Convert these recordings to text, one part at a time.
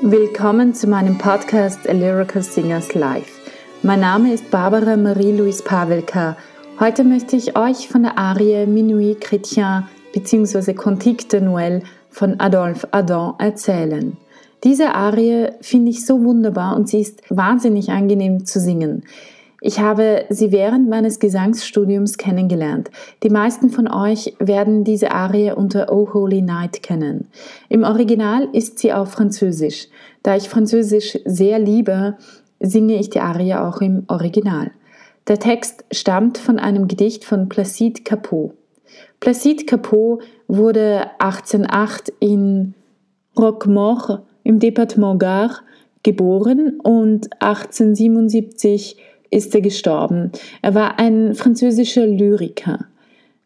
Willkommen zu meinem Podcast A Lyrical Singers Live. Mein Name ist Barbara Marie-Louise Pavelka. Heute möchte ich euch von der Arie Minuit Chrétien bzw. Cantique de Noël von Adolphe Adam erzählen. Diese Arie finde ich so wunderbar und sie ist wahnsinnig angenehm zu singen. Ich habe sie während meines Gesangsstudiums kennengelernt. Die meisten von euch werden diese Arie unter Oh Holy Night kennen. Im Original ist sie auf Französisch. Da ich Französisch sehr liebe, singe ich die Arie auch im Original. Der Text stammt von einem Gedicht von Placide Capot. Placide Capot wurde 1808 in Roquemort im Departement Gard geboren und 1877 ist er gestorben. Er war ein französischer Lyriker.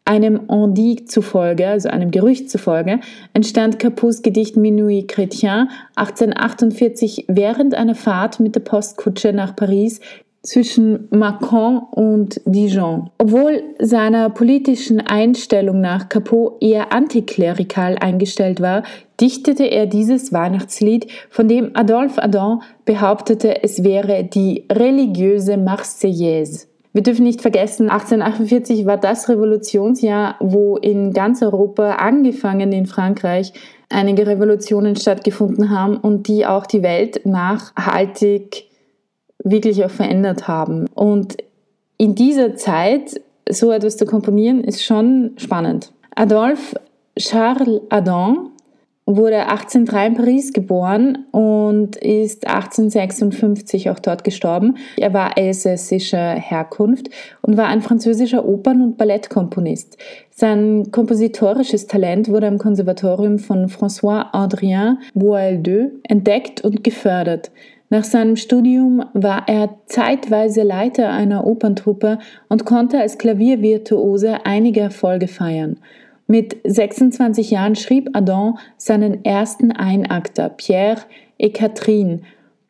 Einem Endique zufolge, also einem Gerücht zufolge, entstand Capots Gedicht Minuit Chrétien 1848 während einer Fahrt mit der Postkutsche nach Paris zwischen Macron und Dijon. Obwohl seiner politischen Einstellung nach Capot eher antiklerikal eingestellt war, dichtete er dieses Weihnachtslied, von dem Adolphe Adam behauptete, es wäre die religiöse Marseillaise. Wir dürfen nicht vergessen, 1848 war das Revolutionsjahr, wo in ganz Europa, angefangen in Frankreich, einige Revolutionen stattgefunden haben und die auch die Welt nachhaltig wirklich auch verändert haben. Und in dieser Zeit so etwas zu komponieren, ist schon spannend. Adolphe Charles Adam wurde 1803 in Paris geboren und ist 1856 auch dort gestorben. Er war elsässischer Herkunft und war ein französischer Opern- und Ballettkomponist. Sein kompositorisches Talent wurde am Konservatorium von François Adrien Boileau entdeckt und gefördert. Nach seinem Studium war er zeitweise Leiter einer Operntruppe und konnte als Klaviervirtuose einige Erfolge feiern. Mit 26 Jahren schrieb Adam seinen ersten Einakter, Pierre et Catherine.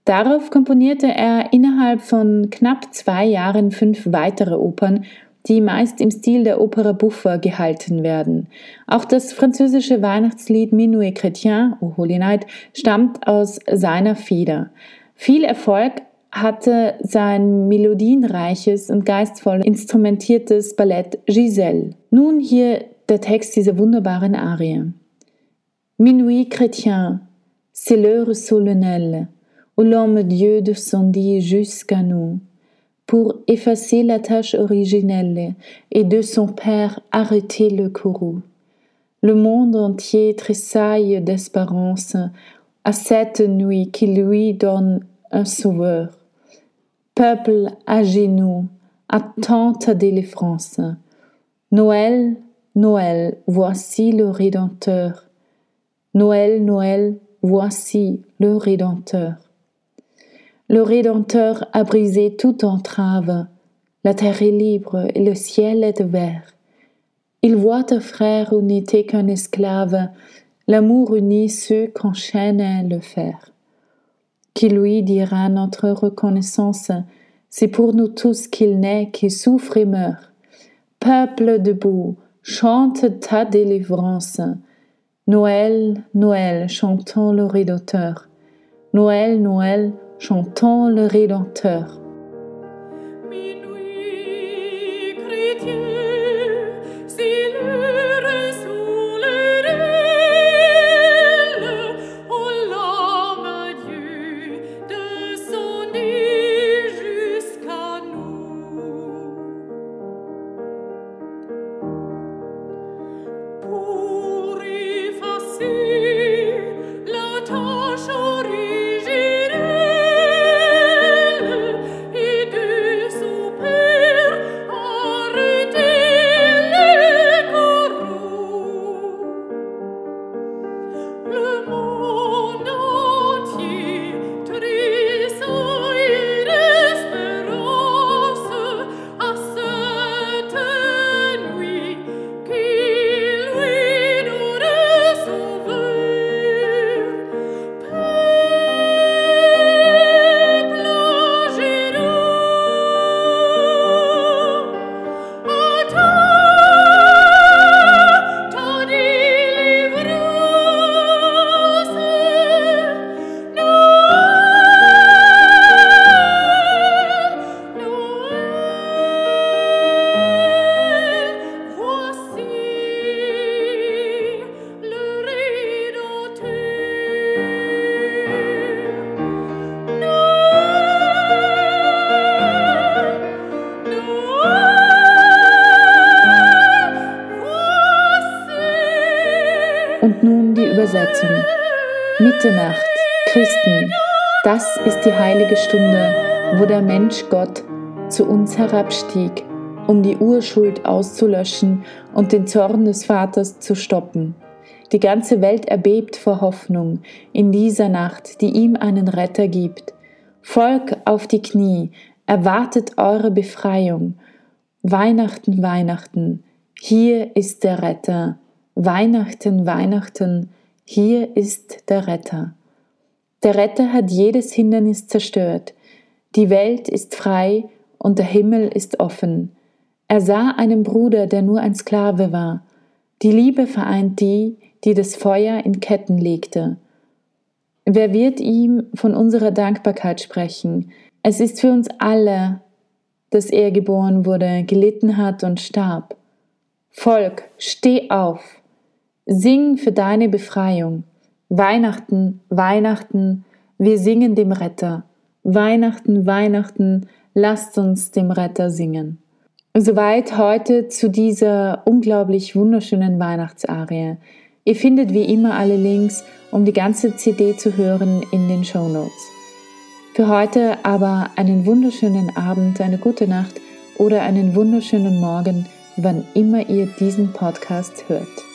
Darauf komponierte er innerhalb von knapp zwei Jahren fünf weitere Opern, die meist im Stil der Opera Buffa gehalten werden. Auch das französische Weihnachtslied Minuit Chrétien, O Holy Night, stammt aus seiner Feder. Viel Erfolg hatte sein melodienreiches und geistvoll instrumentiertes Ballett Giselle. Nun hier der Text dieser wunderbaren Arie. Minuit chrétien, c'est l'heure solennelle où l'homme Dieu descendit jusqu'à nous pour effacer la tâche originelle et de son Père arrêter le courroux. Le monde entier tressaille d'espérance à cette nuit qui lui donne un sauveur. Peuple à genoux, attend ta délivrance. Noël, Noël, voici le Rédempteur. Noël, Noël, voici le Rédempteur. Le Rédempteur a brisé toute entrave. La terre est libre et le ciel est vert. Il voit ta frère où n'était qu'un esclave. L'amour unit ceux qu'enchaîne le fer qui lui dira notre reconnaissance? C'est pour nous tous qu'il naît, qu'il souffre et meurt. Peuple debout, chante ta délivrance. Noël, Noël, chantons le Rédempteur. Noël, Noël, chantons le Rédempteur. Übersetzung. Mitternacht, Christen, das ist die heilige Stunde, wo der Mensch Gott zu uns herabstieg, um die Urschuld auszulöschen und den Zorn des Vaters zu stoppen. Die ganze Welt erbebt vor Hoffnung in dieser Nacht, die ihm einen Retter gibt. Volk auf die Knie, erwartet eure Befreiung. Weihnachten, Weihnachten, hier ist der Retter. Weihnachten, Weihnachten, hier ist der Retter. Der Retter hat jedes Hindernis zerstört. Die Welt ist frei und der Himmel ist offen. Er sah einen Bruder, der nur ein Sklave war. Die Liebe vereint die, die das Feuer in Ketten legte. Wer wird ihm von unserer Dankbarkeit sprechen? Es ist für uns alle, dass er geboren wurde, gelitten hat und starb. Volk, steh auf, sing für deine Befreiung. Weihnachten, Weihnachten, wir singen dem Retter. Weihnachten, Weihnachten, lasst uns dem Retter singen. Soweit heute zu dieser unglaublich wunderschönen Weihnachtsarie. Ihr findet wie immer alle Links, um die ganze CD zu hören, in den Show Notes. Für heute aber einen wunderschönen Abend, eine gute Nacht oder einen wunderschönen Morgen, wann immer ihr diesen Podcast hört.